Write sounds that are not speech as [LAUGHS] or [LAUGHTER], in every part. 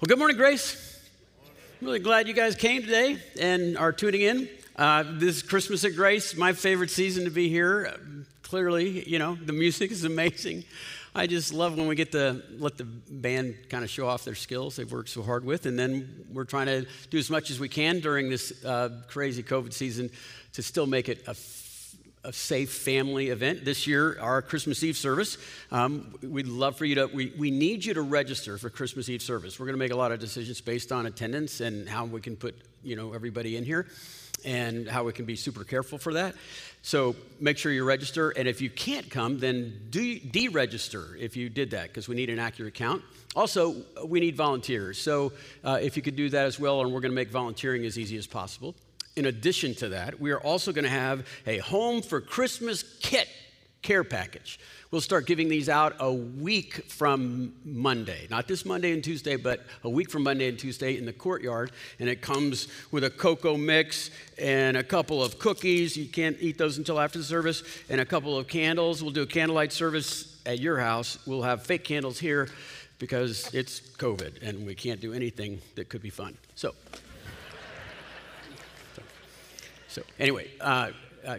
Well, good morning, Grace. I'm really glad you guys came today and are tuning in. Uh, this is Christmas at Grace, my favorite season to be here. clearly, you know, the music is [LAUGHS] amazing. I just love when we get to let the band kind of show off their skills they've worked so hard with. And then we're trying to do as much as we can during this uh, crazy COVID season to still make it a a safe family event this year, our Christmas Eve service. Um, we'd love for you to, we, we need you to register for Christmas Eve service. We're going to make a lot of decisions based on attendance and how we can put, you know, everybody in here and how we can be super careful for that. So make sure you register. And if you can't come, then de- deregister if you did that because we need an accurate count. Also, we need volunteers. So uh, if you could do that as well, and we're going to make volunteering as easy as possible in addition to that, we are also going to have a Home for Christmas kit care package. We'll start giving these out a week from Monday. Not this Monday and Tuesday, but a week from Monday and Tuesday in the courtyard. And it comes with a cocoa mix and a couple of cookies. You can't eat those until after the service. And a couple of candles. We'll do a candlelight service at your house. We'll have fake candles here because it's COVID and we can't do anything that could be fun. So, so anyway, uh, uh,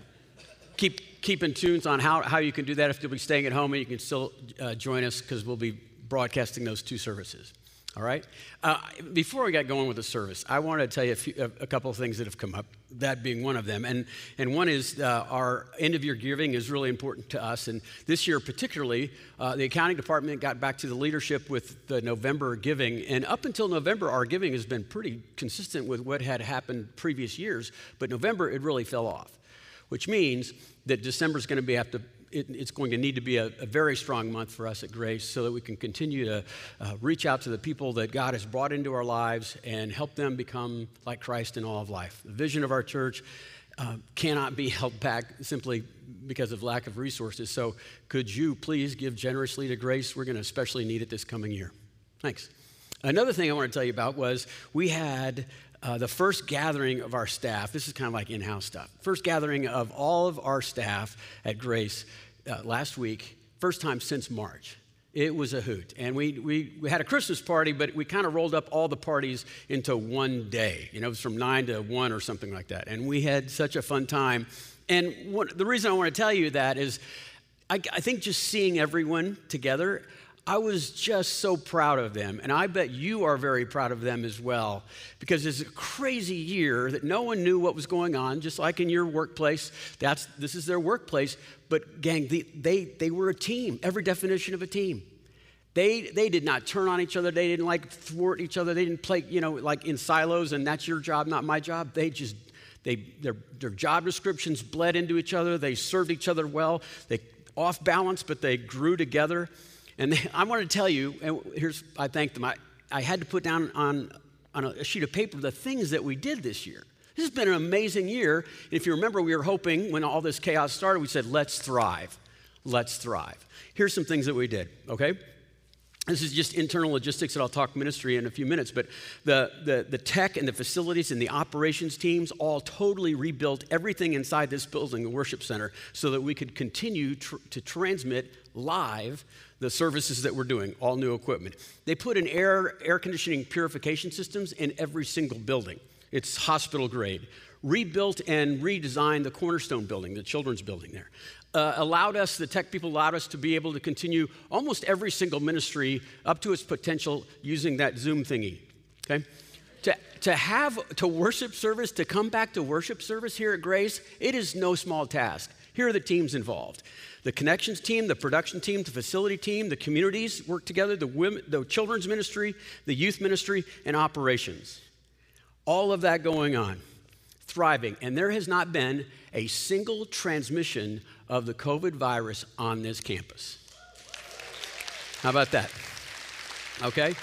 keep keeping tunes on how, how you can do that if you'll be staying at home and you can still uh, join us because we'll be broadcasting those two services. All right? Uh, before we got going with the service, I wanted to tell you a, few, a, couple of things that have come up, that being one of them. And, and one is uh, our end of year giving is really important to us. And this year, particularly, uh, the accounting department got back to the leadership with the November giving. And up until November, our giving has been pretty consistent with what had happened previous years. But November, it really fell off, which means that December is going to be have to it, it's going to need to be a, a, very strong month for us at Grace so that we can continue to uh, reach out to the people that God has brought into our lives and help them become like Christ in all of life. The vision of our church uh, cannot be [LAUGHS] held back simply because of lack of resources. So, could you please give generously to Grace? We're going to especially need it this coming year. Thanks. Another thing I want to tell you about was we had uh, the first gathering of our staff, this is kind of like in house stuff, first gathering of all of our staff at Grace uh, last week, first time since March. It was a hoot. And we, we, we had a Christmas party, but we kind of rolled up all the parties into one day. You know, it was from 9 to 1 or something like that. And we had such a fun time. And what, the reason I want to tell you that is I, I think just seeing everyone together, I was just so proud of them. And I bet you are very proud of them as well because it's a crazy year that no one knew what was going on, just like in your workplace. That's, this is their workplace. But, gang, they, they, they were a team, every definition of a team. They, they did not turn on each other. They didn't like thwart each other. They didn't play, you know, like in silos and that's your job, not my job. They just, they, their, their job descriptions bled into each other. They served each other well. They off balance, but they grew together. And [LAUGHS] I want to tell you, and here's, I thank them. I, I had to put down on, on a sheet of paper the things that we did this year. This has been an amazing year. If you remember, we were hoping when all this chaos started, we said, let's thrive. Let's thrive. Here's some things that we did, okay? This is just internal logistics, and I'll talk ministry in a few minutes. But the, the, the tech and the facilities and the operations teams all totally rebuilt everything inside this building, the worship center, so that we could continue tr- to transmit live the services that we're doing, all new equipment. They put in air, air conditioning purification systems in every single building. It's hospital grade. Rebuilt and redesigned the Cornerstone building, the children's building there. Uh, allowed us, the tech people allowed us to be able to continue almost every single ministry up to its potential using that Zoom thingy. Okay? To, to have to worship service, to come back to worship service here at Grace, it is no small task. Here are the teams involved the connections team, the production team, the facility team, the communities work together, the, women, the children's ministry, the youth ministry, and operations. All of that going on, thriving. And there has not been a single transmission of the COVID virus on this campus. How about that? Okay?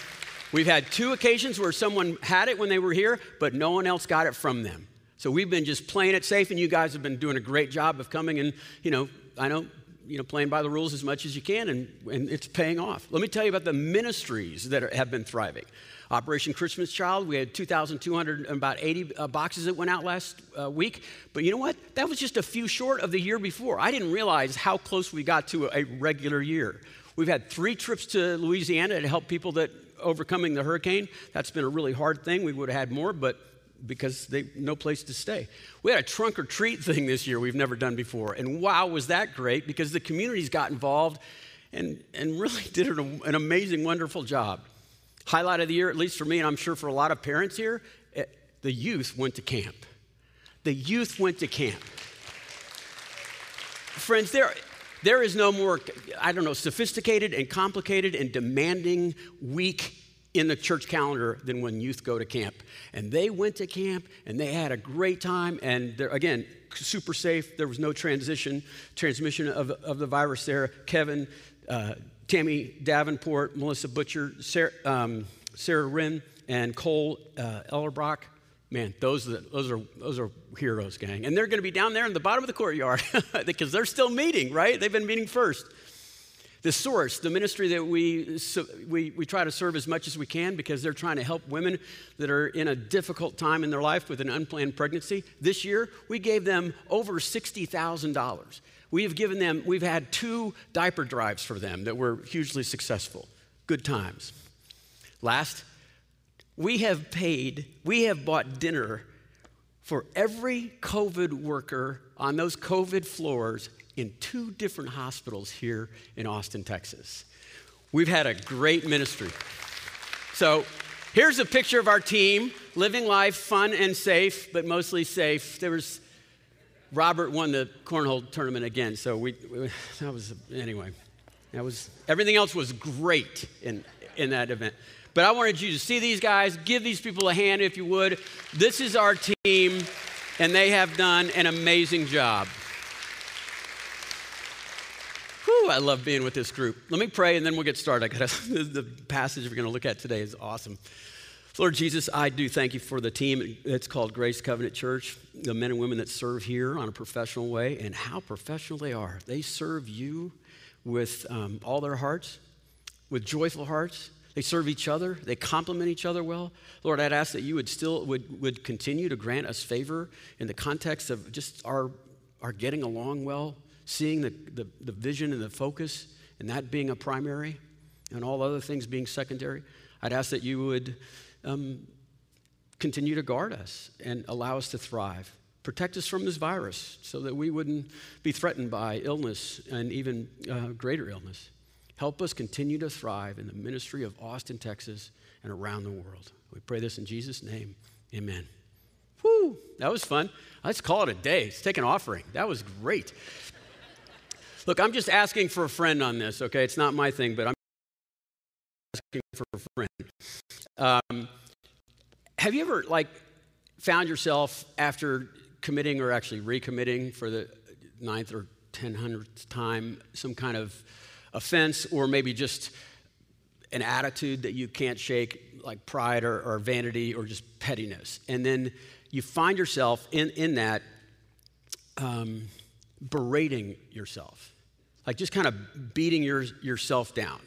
We've had two occasions where someone had it when they were here, but no one else got it from them. So we've been just playing it safe, and you guys have been doing a great job of coming and, you know, I know you know, playing by the rules as much as you can, and, and it's paying off. Let me tell you about the ministries that are, have been thriving. Operation Christmas Child, we had 2,200 about 80 uh, boxes that went out last uh, week. But you know what? That was just a few short of the year before. I didn't realize how close we got to a regular year. We've had three trips to Louisiana to help people that overcoming the hurricane. That's been a really hard thing. We would have had more, but because they no place to stay. We had a trunk or treat [LAUGHS] thing this year we've never done before. And wow, was that great because the communities got involved and, and really [LAUGHS] did an, an amazing, wonderful job. Highlight of the year, at least for me, and I'm sure for a lot of parents here, it, eh, the youth went to camp. The youth went to camp. Friends, there, there is no more, I don't know, sophisticated and complicated and demanding week in the church calendar than when youth go to camp. And they went to camp and they had a great time. And again, super safe. There was no transition, transmission of, of the virus there. Kevin, uh, Tammy Davenport, Melissa Butcher, Sarah, um, Sarah Wren, and Cole uh, Ellerbrock. Man, those are, those, are, those are heroes, gang. And they're going to be down there in the bottom of the courtyard [LAUGHS] because they're still meeting, right? They've been meeting first the source, the ministry that we, we, we try to serve as much as we can because they're trying to help women that are in a difficult time in their life with an unplanned pregnancy. This year, we gave them over $60,000. We have given them, we've had two diaper drives for them that were hugely successful. Good times. Last, we have paid, we have bought dinner for every COVID worker on those COVID floors in two different hospitals here in Austin, Texas. We've had a great ministry. So here's a picture of our team living life fun and safe, but mostly safe. There was Robert won the cornhole tournament again, so we, we that was anyway. That was everything else was great in in that event. But I wanted you to see these guys, give these people a hand if you would. This is our team, and they have done an amazing job. I love being with this group. Let me pray and then we'll get started. I got [LAUGHS] the passage we're going to look at today is awesome. Lord Jesus, I do thank you for the team It's called Grace Covenant Church, the men and women that serve here on a professional way, and how professional they are. They serve you with um, all their hearts, with joyful hearts. They serve each other. They complement each other well. Lord, I'd ask that you would still would, would continue to grant us favor in the context of just our, our getting along well seeing the, the, the vision and the focus, and that being a primary, and all other things being secondary, I'd ask that you would um, continue to guard us and allow us to thrive. Protect us from this virus so that we wouldn't be threatened by illness and even uh, greater illness. Help us continue to thrive in the ministry of Austin, Texas, and around the world. We pray this in Jesus' name. Amen. Whew, that was fun. Let's call it a day. Let's take an offering. That was great. Look, I'm just asking for a friend on this, okay? It's not my thing, but I'm asking for a friend. Um, have you ever, like, found yourself after committing or actually recommitting for the ninth or ten hundredth time some kind of offense or maybe just an attitude that you can't shake, like pride or, or vanity or just pettiness? And then you find yourself in, in that um, berating yourself like just kind of beating your, yourself down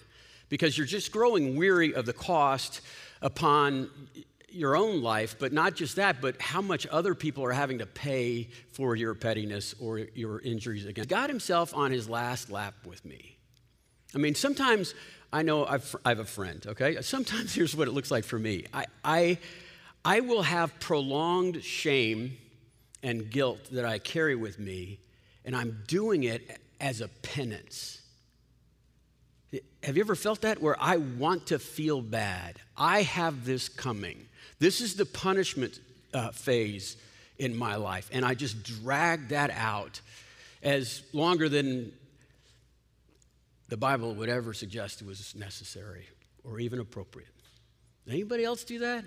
because you're just growing weary of the cost upon your own life, but not just that, but how much other people are having to pay for your pettiness or your injuries against. God Himself on His last lap with me. I mean, sometimes I know I've, I have a friend, okay? Sometimes [LAUGHS] here's what it looks like for me I, I, I will have prolonged shame and guilt that I carry with me, and I'm doing it as a penance. Have you ever felt that? Where I want to feel bad. I have this coming. This is the punishment uh, phase in my life. And I just drag that out as longer than the Bible would ever suggest was necessary or even appropriate. Anybody else do that?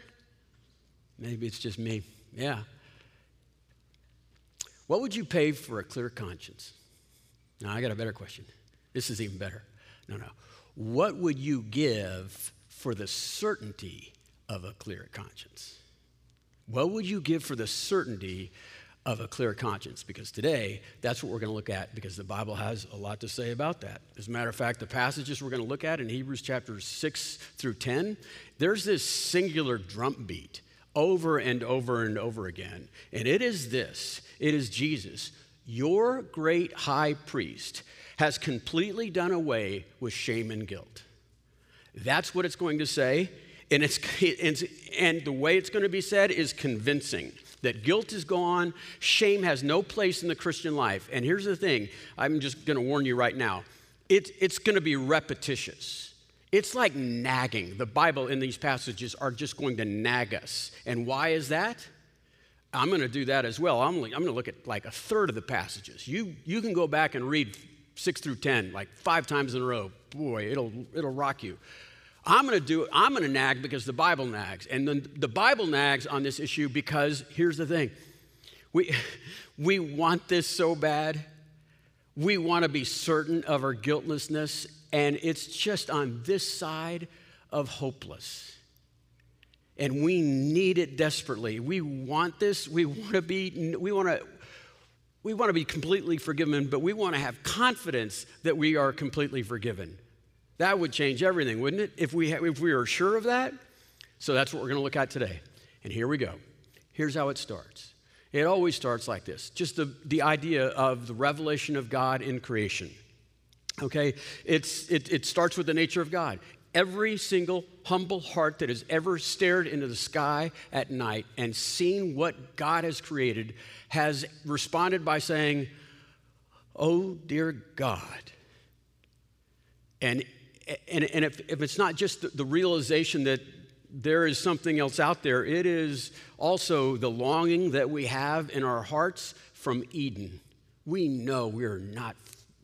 Maybe it's just me. Yeah. What would you pay for a clear conscience? Now, I got a better question. This is even better. No, no. What would you give for the certainty of a clear conscience? What would you give for the certainty of a clear conscience? Because today, that's what we're going to look at because the Bible has a lot to say about that. As a matter of fact, the passages we're going to look at in Hebrews chapters 6 through 10, there's this singular drum beat over and over and over again. And it is this it is Jesus your great high priest has completely done away with shame and guilt. That's what it's going to say. And, it's, it's, and the way it's going to be said is convincing that guilt is gone, shame has no place in the Christian life. And here's the thing I'm just going to warn you right now it, it's going to be repetitious. It's like nagging. The Bible in these passages are just going to nag us. And why is that? I'm going to do that as well. I'm, I'm going to look at like a third of the passages. You, you can go back and read 6 through 10 like five times in a row. Boy, it'll, it'll rock you. I'm going to do. I'm going to nag because the Bible nags. And then the Bible nags on this issue because here's the thing we, [LAUGHS] we want this so bad. We want to be certain of our guiltlessness, and it's just on this side of hopeless. And we need it desperately. We want this. We want to be, we want to, we want to be completely forgiven, but we want to have confidence that we are completely forgiven. That would change everything, wouldn't it? If we, if we are sure of that. So that's what we're going to look at today. And here we go. Here's how it starts. It always starts like this just the, the idea of the revelation of God in creation. Okay? It's, it, it starts with the nature of God. Every single humble heart that has ever stared into the sky at night and seen what God has created has responded by saying, Oh, dear God. And and, and if, if it's not just the, the realization that there is something else out there, it is also the longing that we have in our hearts from Eden. We know we're not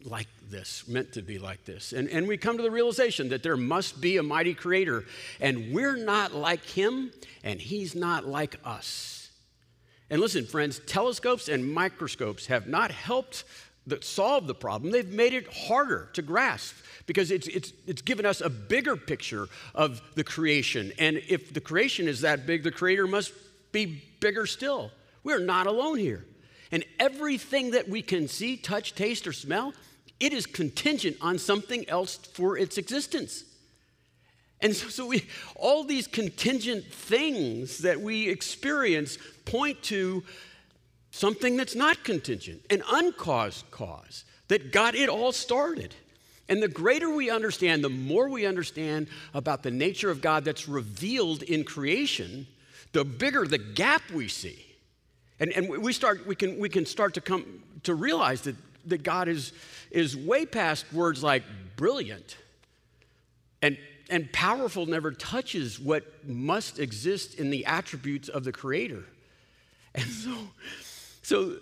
like this, meant to be like this. And, and we come to the realization that there must be a mighty creator, and we're not like him, and he's not like us. And listen, friends, telescopes and microscopes have not helped solve the problem, they've made it harder to grasp because it's, it's, it's given us a bigger picture of the creation. And if the creation is that big, the creator must be bigger still. We're not alone here. And everything that we can see, touch, taste, or smell, it is contingent on something else for its existence. And so, so we, all these contingent things that we experience point to something that's not contingent, an uncaused cause that got it all started. And the greater we understand, the more we understand about the nature of God that's revealed in creation, the bigger the gap we see. And, and we, start, we, can, we can start to come to realize that, that God is, is way past words like brilliant and, and powerful never touches what must exist in the attributes of the Creator. And so, so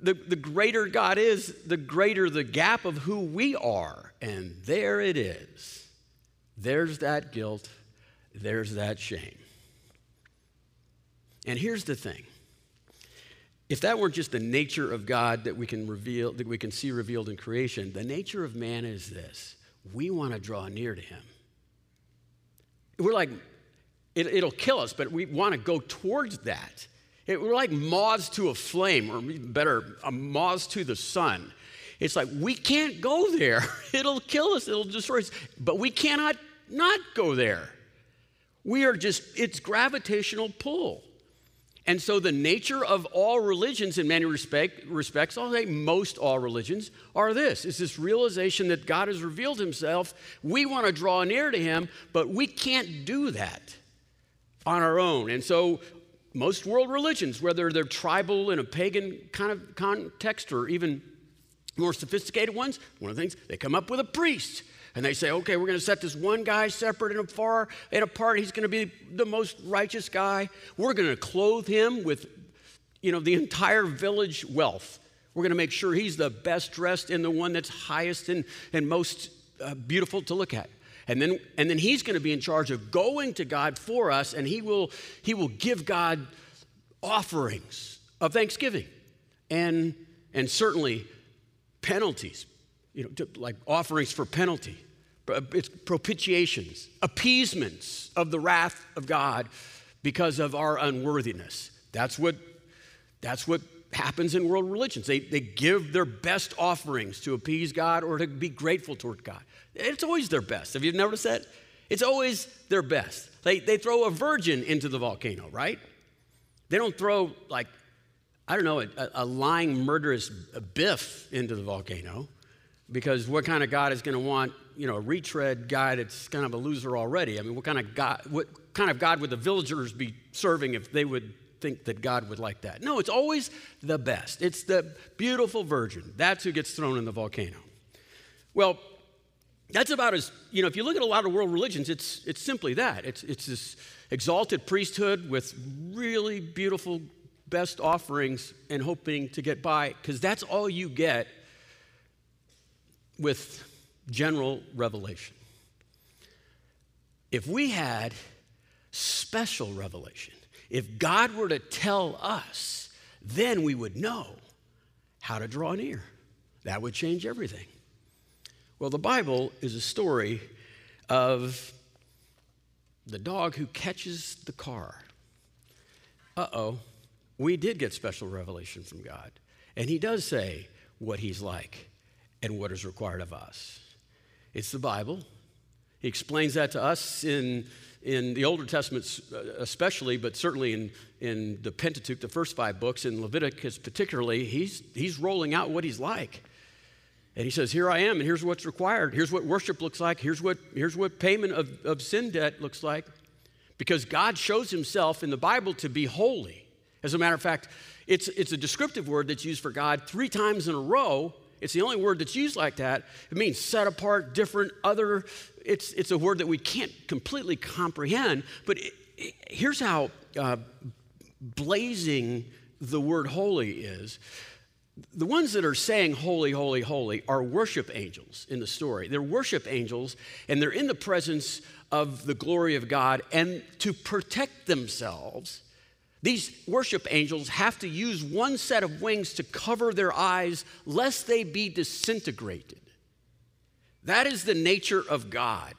the, the greater God is, the greater the gap of who we are. And there it is. There's that guilt, there's that shame. And here's the thing if that weren't just the nature of God that we can reveal, that we can see revealed in creation, the nature of man is this we want to draw near to him. We're like, it, will kill us, but we want to go towards that. It, we're like moths to a flame, or better, a moths to the sun. It's like we can't go there. [LAUGHS] It'll kill us, it'll destroy us. But we cannot not go there. We are just, it's gravitational pull. And so the nature of all religions in many respect, respects, I'll say most all religions, are this. It's this realization that God has revealed himself. We want to draw near to him, but we can't do that on our own. And so most world religions, whether they're tribal in a pagan kind of context or even more sophisticated ones, one of the things, they come up with a priest. And they say, okay, we're going to set this one guy separate and far and apart. He's going to be the most righteous guy. We're going to clothe him with, you know, the entire village wealth. We're going to make sure he's the best dressed and the one that's highest and, and most uh, beautiful to look at. And then, and then he's going to be in charge of going to God for us, and he will, he will give God offerings of thanksgiving and, and certainly penalties, you know, like offerings for penalty. It's propitiations, appeasements of the wrath of God because of our unworthiness. That's what, that's what happens in world religions. They, they give their best offerings to appease God or to be grateful toward God. It's always their best. Have you noticed that? It's always their best. They, they throw a virgin into the volcano, right? They don't throw, like, I don't know, a, a lying, murderous biff into the volcano because what kind of God is going to want you know, a retread guy that's kind of a loser already. I mean, what kind of God, what kind of God would the villagers be serving if they would think that God would like that? No, it's always the best. It's the beautiful virgin. That's who gets thrown in the volcano. Well, that's about as, you know, if you look at a lot of world religions, it's, it's simply that. It's, it's this exalted priesthood with really beautiful, best offerings and hoping to get by, because that's all you get with general revelation. If we had special revelation, if God were to tell us, then we would know how to draw near. That would change everything. Well, the Bible is a story of the dog who catches the car. Uh oh, we did get special revelation from God. And He does say what He's like and what is required of us. It's the Bible. He explains that to us in, in the Older Testament, uh, especially, but certainly in, in the Pentateuch, the first five books, in Leviticus particularly. He's, he's rolling out what He's like. And he says, Here I am, and here's what's required. Here's what worship looks like. Here's what, here's what payment of, of sin debt looks like. Because God shows himself in the Bible to be holy. As a matter of fact, it's, it's a descriptive word that's used for God three times in a row. It's the only word that's used like that. It means set apart, different, other. It's, it's a word that we can't completely comprehend. But it, it, here's how uh, blazing the word holy is the ones that are saying holy, holy, holy are worship angels in the story. They're worship angels, and they're in the presence of the glory of God. And to protect themselves, these worship angels have to use one set of wings to cover their eyes lest they be disintegrated. That is the nature of God,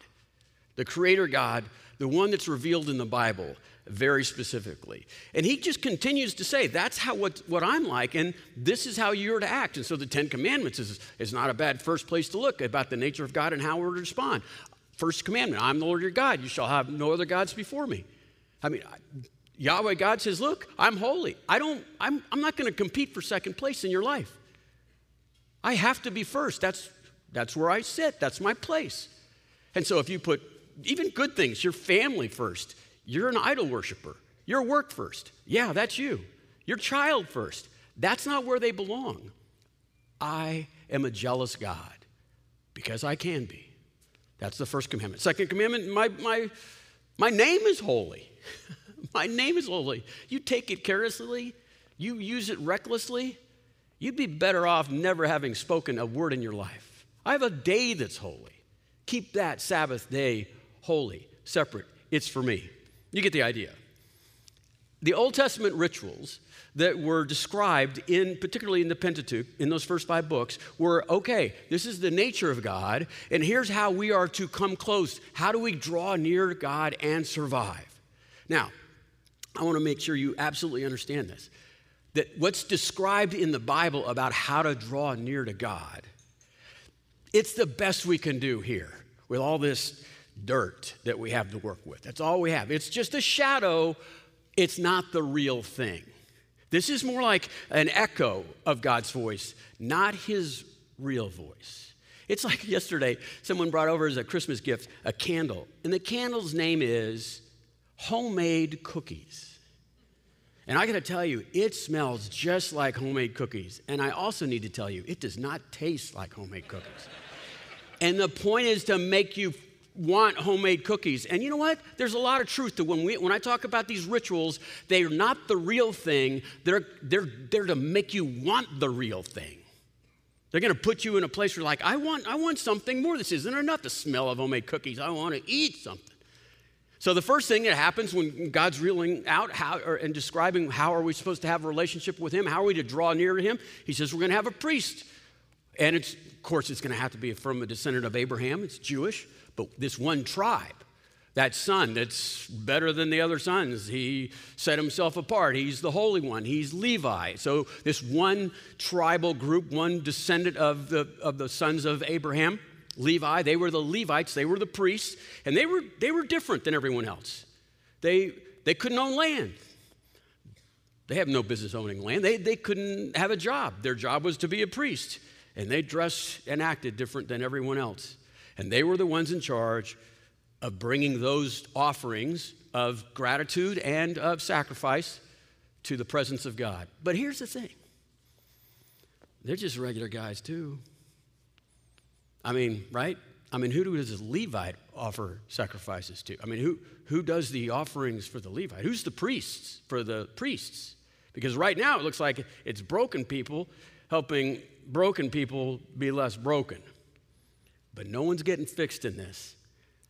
the Creator God, the one that's revealed in the Bible very specifically. And he just continues to say, that's how what, what I'm like, and this is how you're to act. And so the Ten Commandments is, is not a bad first place to look about the nature of God and how we're to respond. First commandment, I'm the Lord your God. You shall have no other gods before me. I mean, Yahweh God says, look, I'm holy. I don't, I'm, I'm not going to compete for second place in your life. I have to be first. That's, that's where I sit. That's my place. And so if you put even good things, your family first, you're an idol worshiper. Your work first. Yeah, that's you. Your child first. That's not where they belong. I am a jealous God because I can be. That's the first commandment. Second commandment, my, my, my name is holy. [LAUGHS] [LAUGHS] my name is holy. You take it carelessly, you use it recklessly, you'd be better off never having spoken a word in your life. I have a day that's holy. Keep that Sabbath day holy, separate. It's for me. You get the idea. The Old Testament rituals that were described in particularly in the Pentateuch in those first 5 books were okay, this is the nature of God and here's how we are to come close. How do we draw near God and survive? Now, I want to make sure you absolutely understand this. That what's described in the Bible about how to draw near to God, it's the best we can do here with all this dirt that we have to work with. That's all we have. It's just a shadow, it's not the real thing. This is more like an echo of God's voice, not his real voice. It's like [LAUGHS] yesterday, someone brought over as a Christmas gift a candle, and the candle's name is Homemade Cookies. And I gotta tell you, it smells just like homemade cookies. And I also need to tell you, it does not taste like homemade cookies. and the point is to make you want homemade cookies. And you know what? There's a lot of truth to when we when I talk about these rituals, they're not the real thing. They're they're they're to make you want the real thing. They're going to put you in a place where like, I want I want something more. This isn't enough the smell of homemade cookies. I want to eat something. So the first thing that happens when God's reeling out how or, and describing how are we supposed to have a relationship with him, how are we to draw near to him? He says we're going to have a priest. And it's of course it's going to have to be from a descendant of Abraham. It's Jewish. But this one tribe, that son that's better than the other sons, he set himself apart. He's the Holy One, he's Levi. So, this one tribal group, one descendant of the, of the sons of Abraham, Levi, they were the Levites, they were the priests, and they were, they were different than everyone else. They, they couldn't own land. They have no business owning land. They, they couldn't have a job. Their job was to be a priest, and they dressed and acted different than everyone else. And they were the ones in charge of bringing those offerings of gratitude and of sacrifice to the presence of God. But here's the thing they're just regular guys, too. I mean, right? I mean, who does the Levite offer sacrifices to? I mean, who, who does the offerings for the Levite? Who's the priests for the priests? Because right now it looks like it's broken people helping broken people be less broken. But no one's getting fixed in this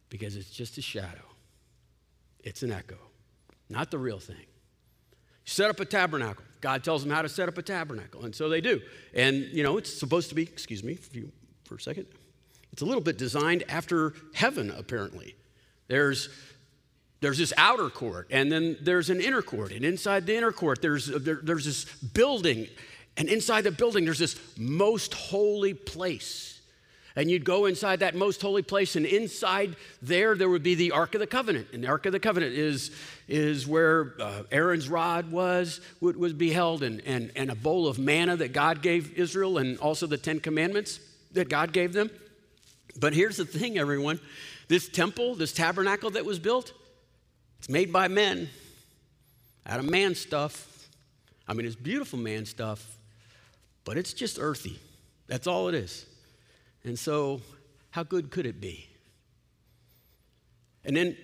because it's just a shadow, it's an echo, not the real thing. Set up a tabernacle. God tells them how to set up a tabernacle, and so they do. And, you know, it's supposed to be, excuse me for, you, for a second, it's a little bit designed after heaven, apparently. There's there's this outer court, and then there's an inner court. And inside the inner court, there's, there, there's this building. And inside the building, there's this most holy place. And you'd go inside that most holy place, and inside there, there would be the Ark of the Covenant. And the Ark of the Covenant is, is where uh, Aaron's rod was, would, would be held, and, and, and a bowl of manna that God gave Israel, and also the Ten Commandments that God gave them. But here's the thing, everyone this temple, this tabernacle that was built, it's made by men out of man stuff. I mean, it's beautiful man stuff, but it's just earthy. That's all it is. And so, how good could it be? And then,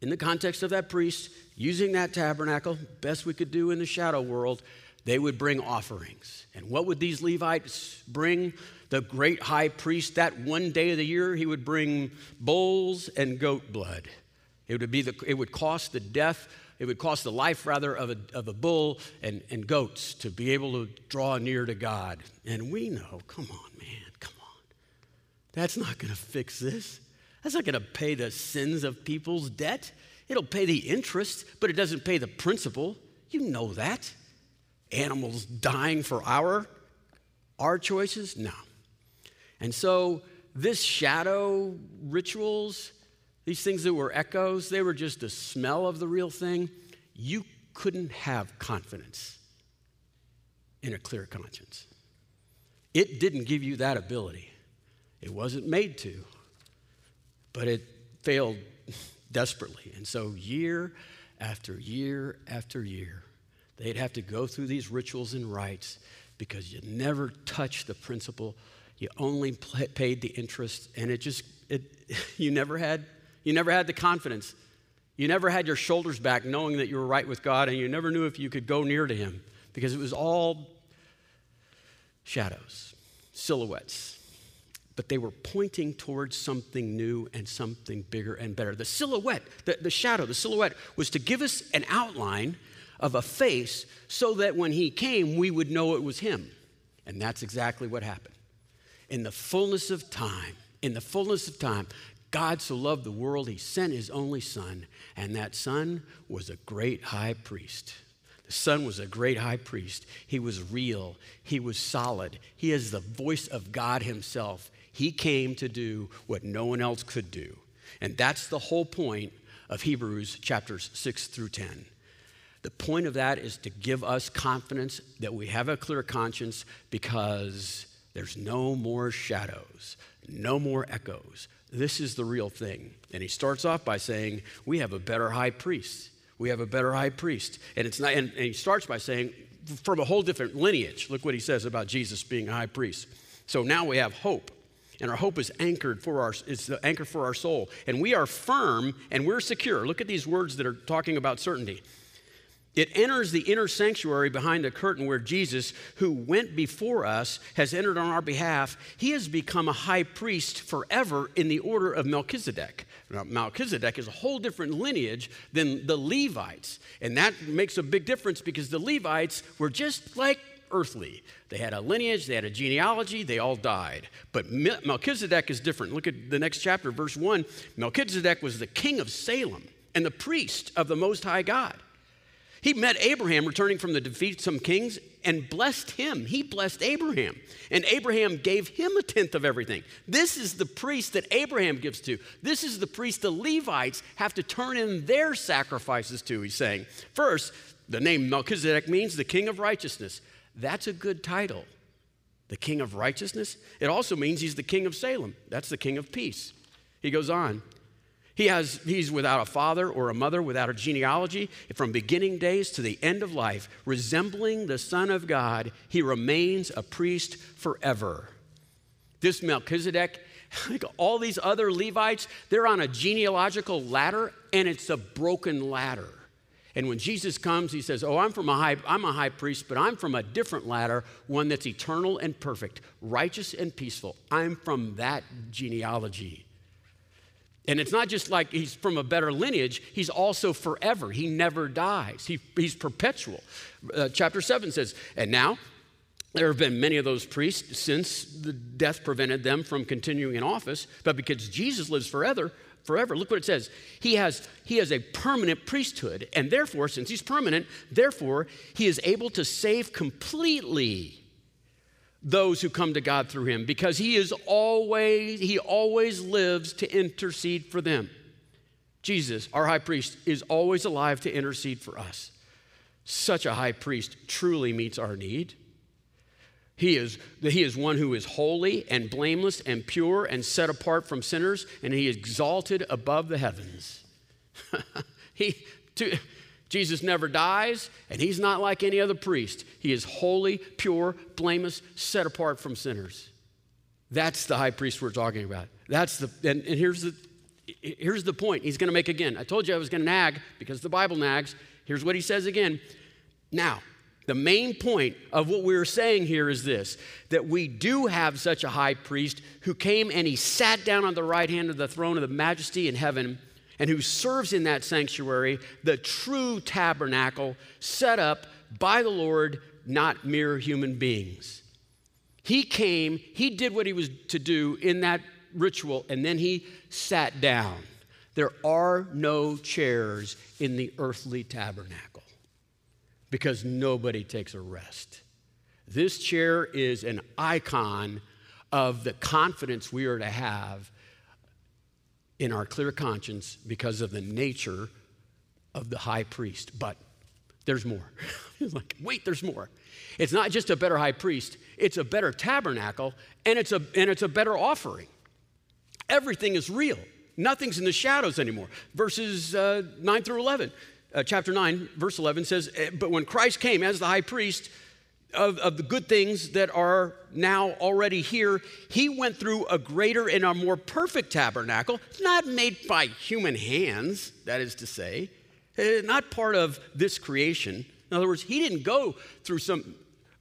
in the context of that priest, using that tabernacle, best we could do in the shadow world, they would bring offerings. And what would these Levites bring? The great high priest, that one day of the year, he would bring bulls and goat blood. It would, be the, it would cost the death, it would cost the life rather of a, of a bull and, and goats to be able to draw near to God. And we know, come on, man, come on. That's not going to fix this. That's not going to pay the sins of people's debt. It'll pay the interest, but it doesn't pay the principal. You know that. Animals dying for our, our choices? No. And so, this shadow rituals, these things that were echoes, they were just a smell of the real thing. You couldn't have confidence in a clear conscience. It didn't give you that ability. It wasn't made to, but it failed desperately. And so, year after year after year, they'd have to go through these rituals and rites because you never touched the principle. You only paid the interest, and it just, it, [LAUGHS] you never had you never had the confidence. You never had your shoulders back knowing that you were right with God, and you never knew if you could go near to Him because it was all shadows, silhouettes. But they were pointing towards something new and something bigger and better. The silhouette, the, the shadow, the silhouette was to give us an outline of a face so that when He came, we would know it was Him. And that's exactly what happened. In the fullness of time, in the fullness of time, God so loved the world, he sent his only son, and that son was a great high priest. The son was a great high priest. He was real, he was solid. He is the voice of God himself. He came to do what no one else could do. And that's the whole point of Hebrews chapters 6 through 10. The point of that is to give us confidence that we have a clear conscience because there's no more shadows, no more echoes, this is the real thing. And he starts off by saying, We have a better high priest. We have a better high priest. And it's not, and, and he starts by saying, from a whole different lineage. Look what he says about Jesus being a high priest. So now we have hope. And our hope is anchored for our it's the anchor for our soul. And we are firm and we're secure. Look at these words that are talking about certainty. It enters the inner sanctuary behind the curtain where Jesus, who went before us, has entered on our behalf. He has become a high priest forever in the order of Melchizedek. Now, Melchizedek is a whole different lineage than the Levites. And that makes a big difference because the Levites were just like earthly. They had a lineage, they had a genealogy, they all died. But Melchizedek is different. Look at the next chapter, verse 1. Melchizedek was the king of Salem and the priest of the Most High God. He met Abraham returning from the defeat some kings and blessed him. He blessed Abraham. And Abraham gave him a tenth of everything. This is the priest that Abraham gives to. This is the priest the Levites have to turn in their sacrifices to, he's saying. First, the name Melchizedek means the king of righteousness. That's a good title. the king of righteousness. It also means he's the king of Salem. That's the king of peace. He goes on. He has, he's without a father or a mother, without a genealogy. From beginning days to the end of life, resembling the Son of God, he remains a priest forever. This Melchizedek, [LAUGHS] like all these other Levites, they're on a genealogical ladder, and it's a broken ladder. And when Jesus comes, he says, Oh, I'm from a high, I'm a high priest, but I'm from a different ladder, one that's eternal and perfect, righteous and peaceful. I'm from that genealogy. And it's not just like he's from a better lineage, he's also forever. He never dies, he, he's perpetual. Uh, chapter 7 says, And now there have been many of those priests since the death prevented them from continuing in office, but because Jesus lives forever, forever. Look what it says. He has, he has a permanent priesthood, and therefore, since he's permanent, therefore, he is able to save completely those who come to God through him because he is always he always lives to intercede for them. Jesus, our high priest, is always alive to intercede for us. Such a high priest truly meets our need. He is, he is one who is holy and blameless and pure and set apart from sinners, and he is exalted above the heavens. [LAUGHS] he, to, Jesus never dies, and he's not like any other priest. He is holy, pure, blameless, set apart from sinners. That's the high priest we're talking about. That's the, and, and here's, the, here's the point he's going to make again. I told you I was going to nag because the Bible nags. Here's what he says again. Now, the main point of what we're saying here is this that we do have such a high priest who came and he sat down on the right hand of the throne of the majesty in heaven and who serves in that sanctuary, the true tabernacle set up by the Lord, not mere human beings. He came, he did what he was to do in that ritual, and then he sat down. There are no chairs in the earthly tabernacle because nobody takes a rest. This chair is an icon of the confidence we are to have in our clear conscience because of the nature of the high priest. But there's more. [LAUGHS] He's like, wait, there's more. It's not just a better high priest, it's a better tabernacle, and it's a, and it's a better offering. Everything is real. Nothing's in the shadows anymore. Verses uh, 9 through 11. Uh, chapter 9, verse 11 says, eh, But when Christ came as the high priest, of, of the good things that are now already here, he went through a greater and a more perfect tabernacle, not made by human hands, that is to say, eh, not part of this creation. In other words, he didn't go through some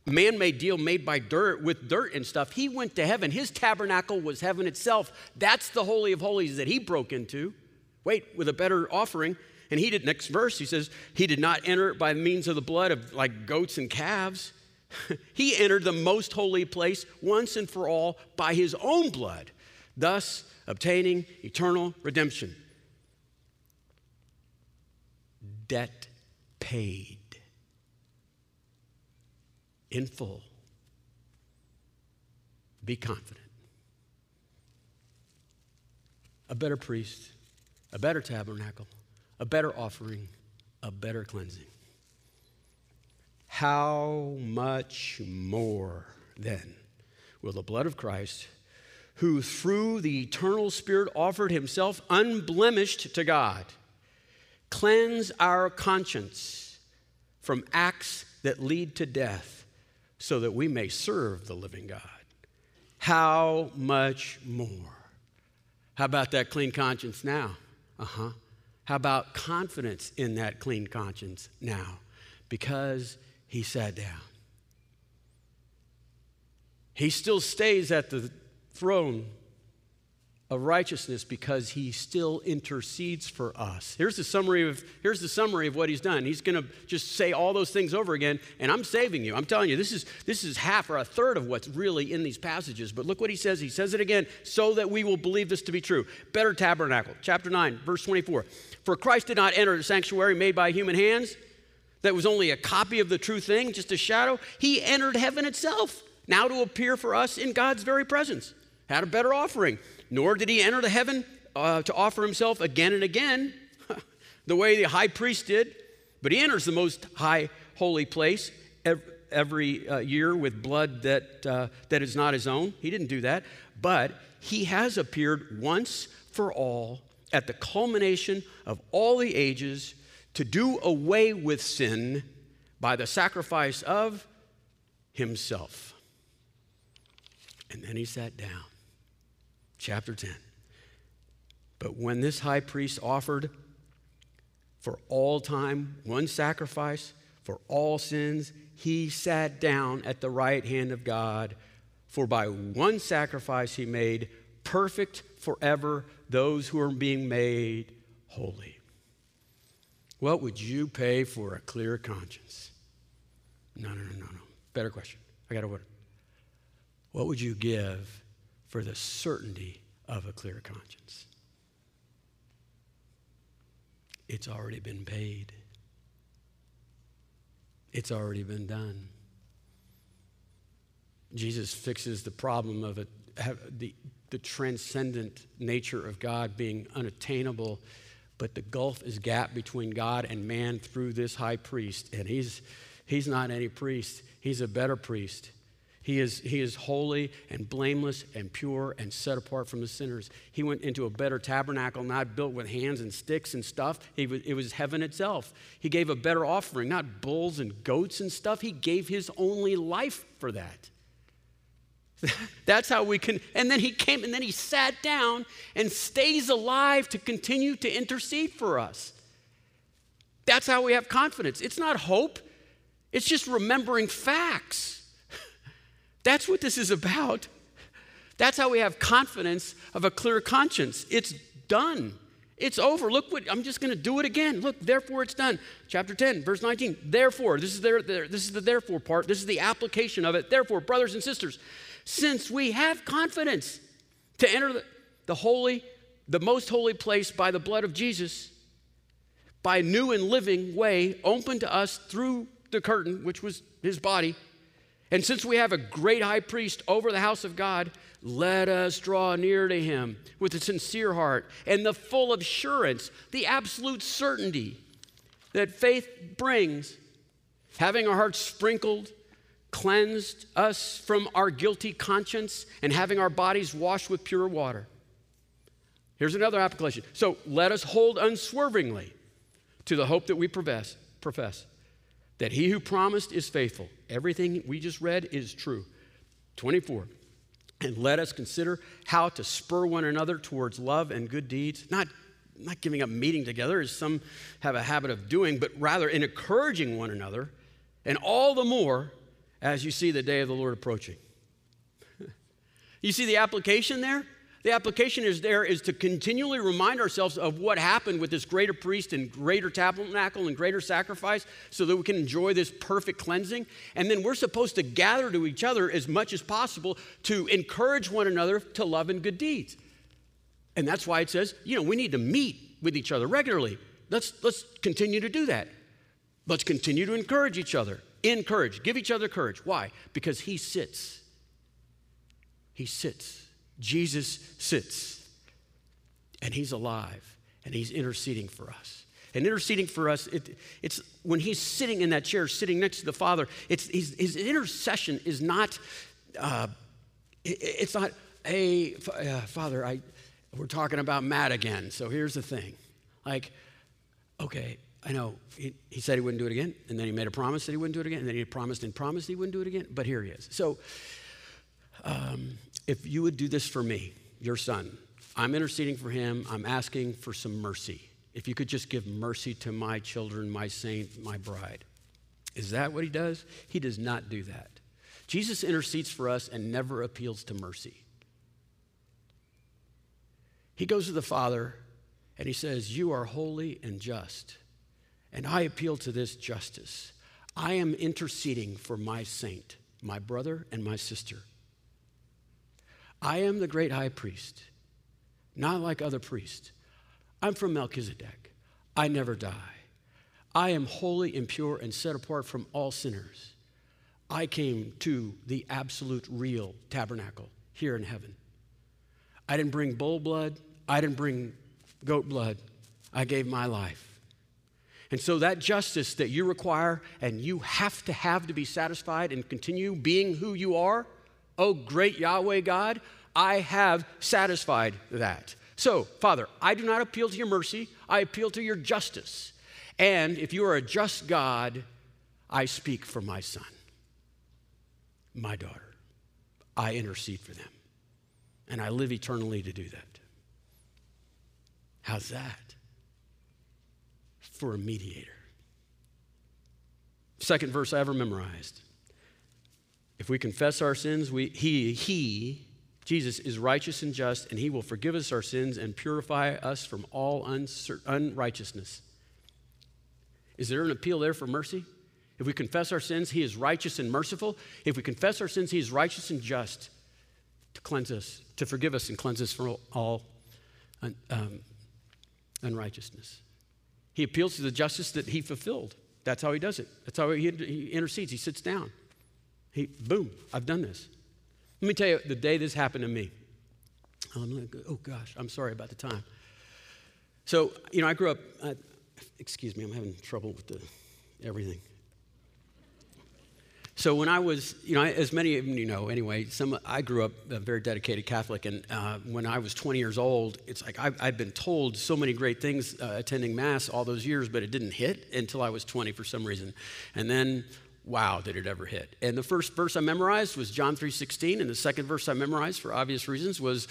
man made deal made by dirt with dirt and stuff. He went to heaven. His tabernacle was heaven itself. That's the Holy of Holies that he broke into. Wait, with a better offering. And he did, next verse, he says, he did not enter by means of the blood of like goats and calves [LAUGHS] he entered the most holy place once and for all by his own blood, thus obtaining eternal redemption. Debt paid in full. Be confident. A better priest, a better tabernacle, a better offering, a better cleansing how much more then will the blood of Christ, who through the eternal Spirit offered himself unblemished to God, cleanse our conscience from acts that lead to death so that we may serve the living God? How much more? How about that clean conscience now? Uh huh. How about confidence in that clean conscience now? Because he sat down. He still stays at the throne of righteousness because he still intercedes for us. Here's the summary of here's the summary of what he's done. He's going to just say all those things over again and I'm saving you. I'm telling you this is this is half or a third of what's really in these passages. But look what he says. He says it again so that we will believe this to be true. Better tabernacle. Chapter 9, verse 24. For Christ did not enter the sanctuary made by human hands that was only a copy of the true thing, just a shadow. He entered heaven itself, now to appear for us in God's very presence. Had a better offering. Nor did he enter the heaven uh, to offer himself again and again, [LAUGHS] the way the high priest did, but he enters the most high holy place every uh, year with blood that, uh, that is not his own. He didn't do that. But he has appeared once for all at the culmination of all the ages to do away with sin by the sacrifice of himself. And then he sat down. Chapter 10. But when this high priest offered for all time one sacrifice for all sins, he sat down at the right hand of God. For by one sacrifice he made perfect forever those who are being made holy. What would you pay for a clear conscience? No, no, no, no, no. Better question. I got to order. What would you give for the certainty of a clear conscience? It's already been paid. It's already been done. Jesus fixes the problem of it, the, the transcendent nature of God being unattainable, but the gulf is gap between God and man through this high priest. And he's, he's not any priest, he's a better priest. He is, he is holy and blameless and pure and set apart from the sinners. He went into a better tabernacle, not built with hands and sticks and stuff. Was, it was heaven itself. He gave a better offering, not bulls and goats and stuff. He gave his only life for that. [LAUGHS] That's how we can. And then he came and then he sat down and stays alive to continue to intercede for us. That's how we have confidence. It's not hope, it's just remembering facts. [LAUGHS] That's what this is about. That's how we have confidence of a clear conscience. It's done. It's over. Look what I'm just going to do it again. Look, therefore it's done. Chapter 10, verse 19. Therefore, this is there, this is the therefore part. This is the application of it. Therefore, brothers and sisters, since we have confidence to enter the, the holy, the most holy place by the blood of Jesus, by a new and living way open to us through the curtain, which was his body, and since we have a great high priest over the house of God, let us draw near to him with a sincere heart and the full assurance, the absolute certainty that faith brings, having our hearts sprinkled, cleansed us from our guilty conscience, and having our bodies washed with pure water. Here's another application. So let us hold unswervingly to the hope that we profess. profess that he who promised is faithful. Everything we just read is true. 24. And let us consider how to spur one another towards love and good deeds, not, not giving up meeting together, as some have a habit of doing, but rather in encouraging one another, and all the more as you see the day of the Lord approaching. [LAUGHS] you see the application there? The application is there is to continually remind ourselves of what happened with this greater priest and greater tabernacle and greater sacrifice so that we can enjoy this perfect cleansing. And then we're supposed to gather to each other as much as possible to encourage one another to love and good deeds. And that's why it says, you know, we need to meet with each other regularly. Let's, let's continue to do that. Let's continue to encourage each other. Encourage, give each other courage. Why? Because he sits. He sits Jesus sits and he's alive and he's interceding for us. And interceding for us, it, it's when he's sitting in that chair, sitting next to the Father, it's, his, intercession is not, uh, it, it's not, hey, uh, Father, I, we're talking about Matt again. So here's the thing. Like, okay, I know he, he, said he wouldn't do it again, and then he made a promise that he wouldn't do it again, and then he promised and promised he wouldn't do it again, but here he is. So um, if you would do this for me, your son, I'm interceding for him, I'm asking for some mercy. If you could just give mercy to my children, my saint, my bride. Is that what he does? He does not do that. Jesus intercedes for us and never appeals to mercy. He goes to the Father and he says, You are holy and just, and I appeal to this justice. I am interceding for my saint, my brother, and my sister. I am the great high priest, not like other priests. I'm from Melchizedek. I never die. I am holy and pure and set apart from all sinners. I came to the absolute real tabernacle here in heaven. I didn't bring bull blood, I didn't bring goat blood. I gave my life. And so that justice that you require and you have to have to be satisfied and continue being who you are, oh great Yahweh God, I have satisfied that. So, Father, I do not appeal to your mercy, I appeal to your justice. And if you are a just God, I speak for my son, my daughter. I intercede for them. And I live eternally to do that. How's that? For a mediator. Second verse I ever memorized. If we confess our sins, we, he, he, Jesus, is righteous and just, and he will forgive us our sins and purify us from all unrighteousness. Is there an appeal there for mercy? If we confess our sins, he is righteous and merciful. If we confess our sins, he is righteous and just to cleanse us, to forgive us and cleanse us from all um, unrighteousness. He appeals to the justice that he fulfilled. That's how he does it. That's how he, he intercedes. He sits down. He, boom, I've done this. Let me tell you the day this happened to me. Like, oh gosh, I'm sorry about the time. So, you know, I grew up, uh, excuse me, I'm having trouble with the everything. So when I was, you know, as many of you know, anyway, some I grew up a very dedicated Catholic, and uh, when I was 20 years old, it's like i had been told so many great things uh, attending Mass all those years, but it didn't hit until I was 20 for some reason, and then. Wow, did it ever hit? And the first verse I memorized was John 3:16, and the second verse I memorized for obvious reasons was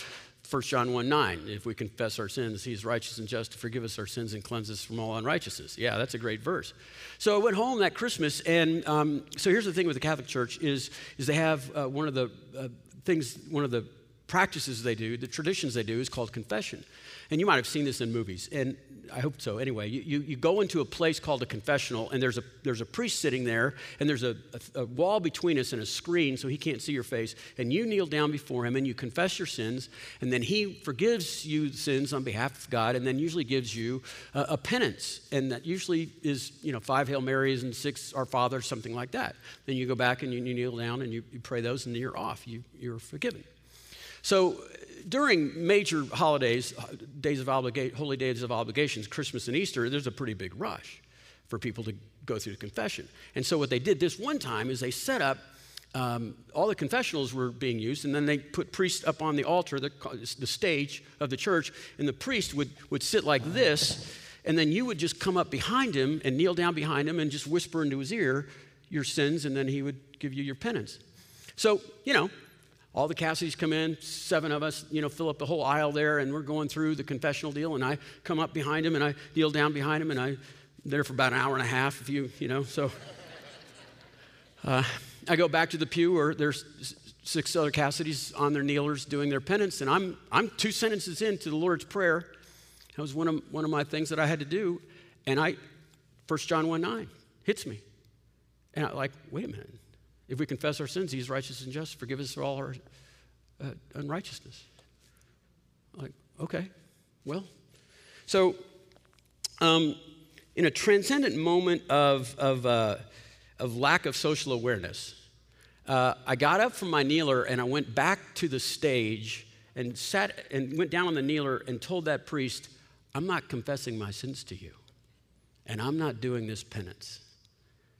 1 John 1 9, if we confess our sins, he is righteous and just to forgive us our sins and cleanse us from all unrighteousness. Yeah, that's a great verse. So I went home that Christmas, and um, so here's the thing with the Catholic Church is, is they have uh, one of the uh, things, one of the practices they do, the traditions they do is called confession. And you might have seen this in movies, and I hope so. Anyway, you, you, you go into a place called a confessional, and there's a, there's a priest sitting there, and there's a, a, a wall between us and a screen so he can't see your face. And you kneel down before him and you confess your sins, and then he forgives you sins on behalf of God, and then usually gives you a, a penance. And that usually is, you know, five Hail Marys and six Our Father, something like that. Then you go back and you, you kneel down and you, you pray those, and then you're off. You, you're forgiven. So during major holidays, days of holy days of obligations, Christmas and Easter, there's a pretty big rush for people to go through the confession. And so what they did this one time is they set up um, all the confessionals were being used, and then they put priests up on the altar, the, the stage of the church, and the priest would, would sit like this, and then you would just come up behind him and kneel down behind him and just whisper into his ear your sins, and then he would give you your penance. So, you know, all the Cassidys come in, seven of us, you know, fill up the whole aisle there, and we're going through the confessional deal. And I come up behind him and I kneel down behind him, and I'm there for about an hour and a half, if you, you know, so. Uh, I go back to the pew where there's six other Cassidys on their kneelers doing their penance, and I'm, I'm two sentences into the Lord's Prayer. That was one of, one of my things that I had to do. And I, 1 John 1 9, hits me. And I'm like, wait a minute. If we confess our sins, He's righteous and just, forgive us for all our uh, unrighteousness. Like, okay, well. So, um, in a transcendent moment of, of, uh, of lack of social awareness, uh, I got up from my kneeler and I went back to the stage and sat and went down on the kneeler and told that priest, I'm not confessing my sins to you, and I'm not doing this penance.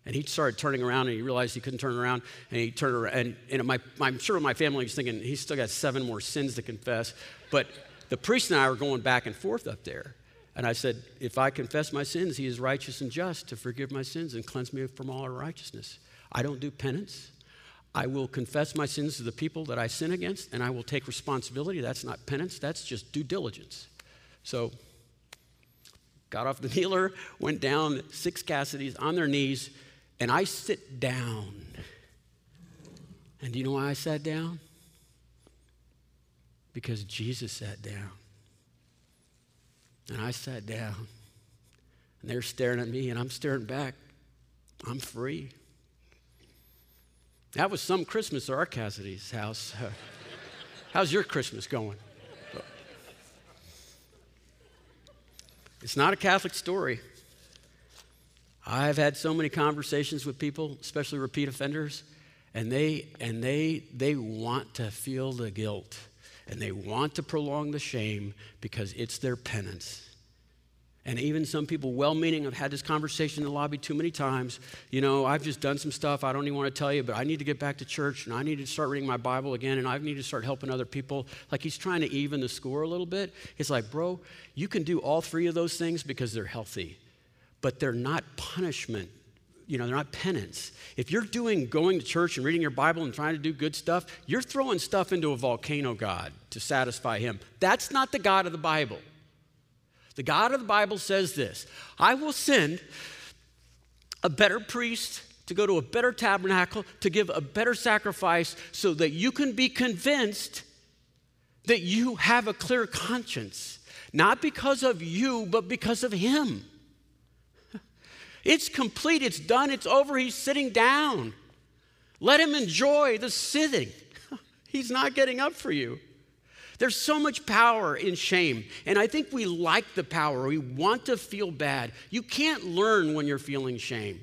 And he started turning around and he realized he couldn't turn around. And he turned around. And, and my, I'm sure my family was thinking, he's still got seven more sins to confess. But the priest and I were going back and forth up there. And I said, If I confess my sins, he is righteous and just to forgive my sins and cleanse me from all unrighteousness. I don't do penance. I will confess my sins to the people that I sin against, and I will take responsibility. That's not penance, that's just due diligence. So, got off the [LAUGHS] kneeler, went down, six Cassidys on their knees, and I sit down. And do you know why I sat down? Because Jesus sat down. And I sat down. And they're staring at me, and I'm staring back. I'm free. That was some Christmas at our Cassidy's house. [LAUGHS] How's your Christmas going? It's not a Catholic story. I've had so many conversations with people, especially repeat offenders, and they and they they want to feel the guilt and they want to prolong the shame because it's their penance. And even some people, well meaning, have had this conversation in the lobby too many times. You know, I've just done some stuff I don't even want to tell you, but I need to get back to church and I need to start reading my Bible again and I need to start helping other people. Like he's trying to even the score a little bit. It's like, bro, you can do all three of those things because they're healthy, but they're not punishment you know, they're not penance. If you're doing going to church and reading your Bible and trying to do good stuff, you're throwing stuff into a volcano God to satisfy him. That's not the God of the Bible. The God of the Bible says this I will send a better priest to go to a better tabernacle, to give a better sacrifice, so that you can be convinced that you have a clear conscience, not because of you, but because of Him. It's complete, it's done, it's over. He's sitting down. Let Him enjoy the sitting. [LAUGHS] He's not getting up for you. There's so much power in shame. And I think we like the power. We want to feel bad. You can't learn when you're feeling shame.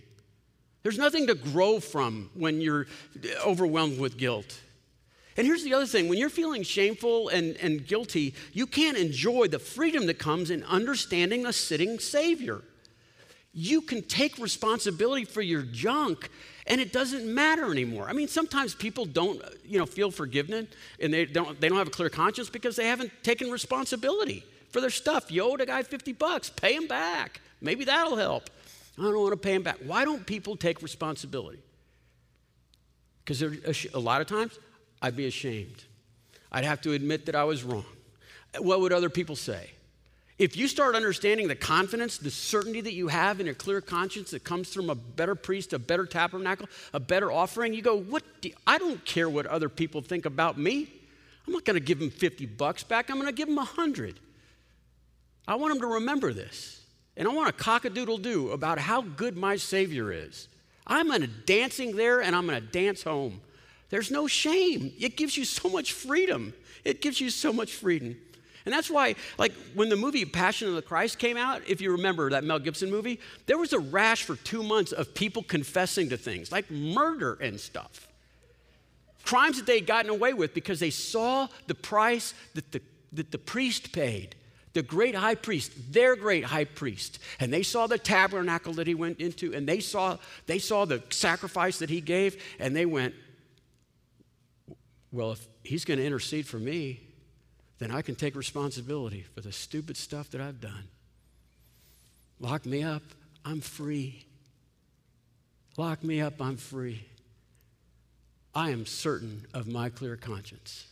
There's nothing to grow from when you're overwhelmed with guilt. And here's the other thing when you're feeling shameful and, and guilty, you can't enjoy the freedom that comes in understanding a sitting Savior. You can take responsibility for your junk and it doesn't matter anymore. I mean, sometimes people don't, uh, you know, feel forgiven and they don't, they don't have a clear conscience because they haven't taken responsibility for their stuff. You owed a guy 50 bucks, pay him back. Maybe that'll help. I don't want to pay him back. Why don't people take responsibility? Because a lot of times I'd be ashamed. I'd have to admit that I was wrong. What would other people say? If you start understanding the confidence, the certainty that you have in a clear conscience that comes from a better priest, a better tabernacle, a better offering, you go, "What? Do I don't care what other people think about me. I'm not going to give them 50 bucks back. I'm going to give them 100. I want them to remember this. And I want a cock-a-doodle do about how good my Savior is. I'm going to dancing there and I'm going to dance home. There's no shame. It gives you so much freedom. It gives you so much freedom. And that's why, like, when the movie Passion of the Christ came out, if you remember that Mel Gibson movie, there was a rash for two months of people confessing to things like murder and stuff. Crimes that they had gotten away with because they saw the price that the, that the priest paid the great high priest, their great high priest, and they saw the tabernacle that he went into, and they saw, they saw the sacrifice that he gave, and they went, Well, if he's going to intercede for me, then I can take responsibility for the stupid stuff that I've done. Lock me up, I'm free. Lock me up, I'm free. I am certain of my clear conscience.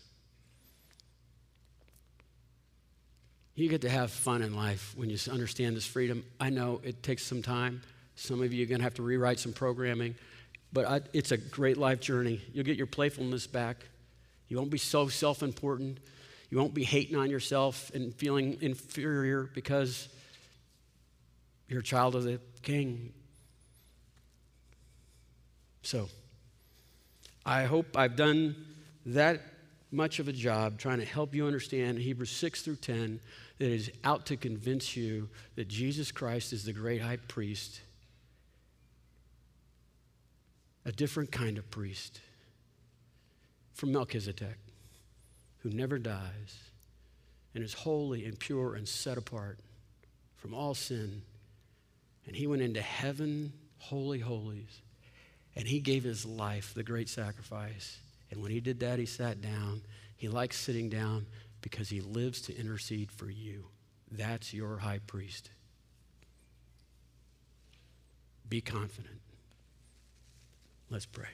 You get to have fun in life when you understand this freedom. I know it takes some time. Some of you are going to have to rewrite some programming, but I, it's a great life journey. You'll get your playfulness back. You won't be so self important. You won't be hating on yourself and feeling inferior because you're a child of the king. So, I hope I've done that much of a job trying to help you understand Hebrews 6 through 10 that is out to convince you that Jesus Christ is the great high priest, a different kind of priest from Melchizedek who never dies and is holy and pure and set apart from all sin. And he went into heaven, holy holies, and he gave his life, the great sacrifice. And when he did that, he sat down. He likes sitting down because he lives to intercede for you. That's your high priest. Be confident. Let's pray.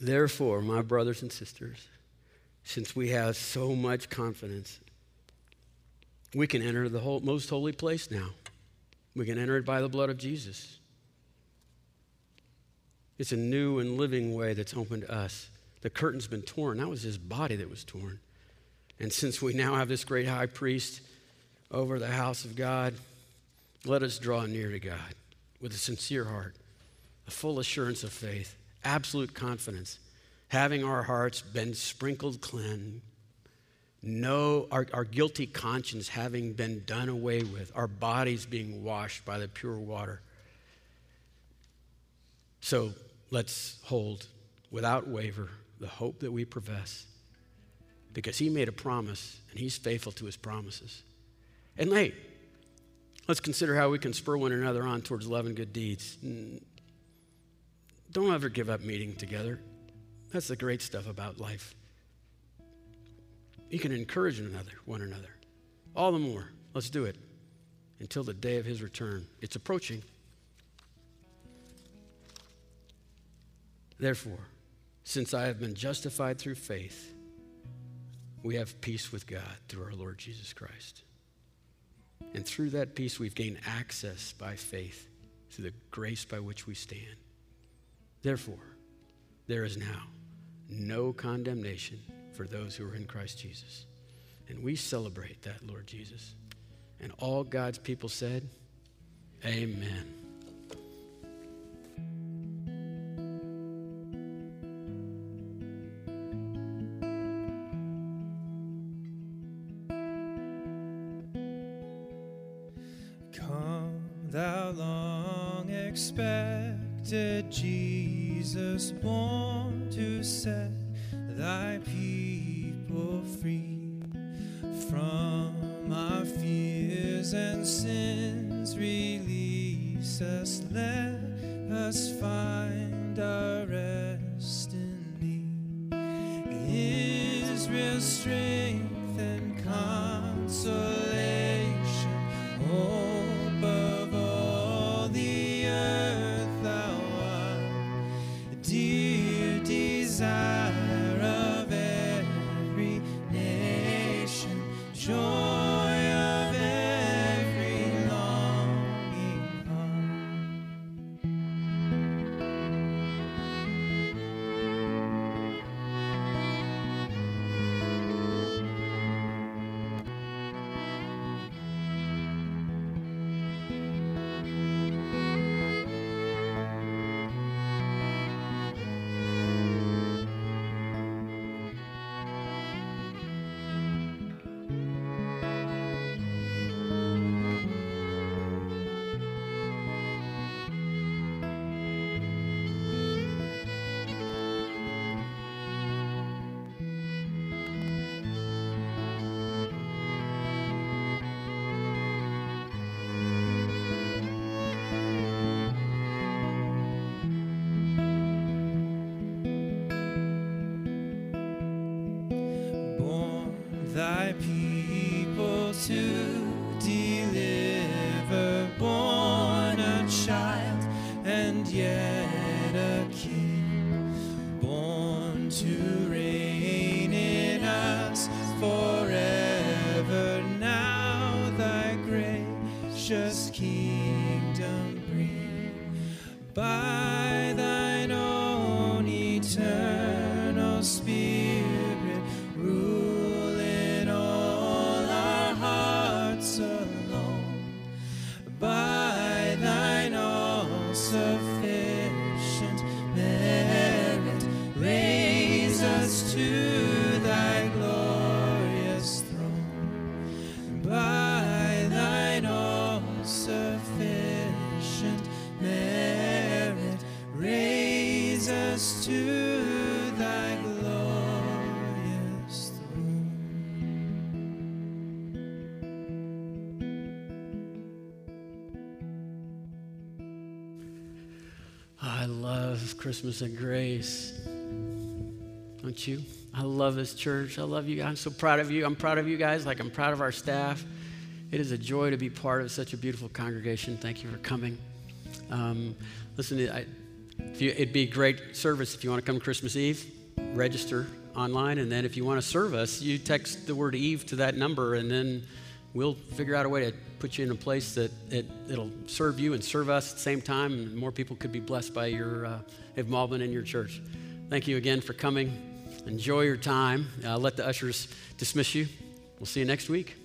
Therefore, my brothers and sisters, since we have so much confidence, we can enter the whole, most holy place now. We can enter it by the blood of Jesus. It's a new and living way that's open to us. The curtain's been torn. That was his body that was torn. And since we now have this great high priest over the house of God, let us draw near to God with a sincere heart, a full assurance of faith absolute confidence, having our hearts been sprinkled clean, no, our, our guilty conscience having been done away with, our bodies being washed by the pure water. So let's hold without waver the hope that we profess. because he made a promise and he's faithful to his promises. And hey, let's consider how we can spur one another on towards love and good deeds. Don't ever give up meeting together. That's the great stuff about life. You can encourage another, one another. All the more. Let's do it until the day of his return. It's approaching. Therefore, since I have been justified through faith, we have peace with God through our Lord Jesus Christ. And through that peace, we've gained access by faith to the grace by which we stand. Therefore, there is now no condemnation for those who are in Christ Jesus. And we celebrate that, Lord Jesus. And all God's people said, Amen. Come, thou long expected Jesus, born to set thy people Christmas and grace. Don't you? I love this church. I love you. I'm so proud of you. I'm proud of you guys, like I'm proud of our staff. It is a joy to be part of such a beautiful congregation. Thank you for coming. Um, listen, I, you, it'd be a great service if you want to come Christmas Eve. Register online, and then if you want to serve us, you text the word Eve to that number, and then we'll figure out a way to put you in a place that it, it'll serve you and serve us at the same time, and more people could be blessed by your uh, involvement in your church. Thank you again for coming. Enjoy your time. Uh, let the ushers dismiss you. We'll see you next week.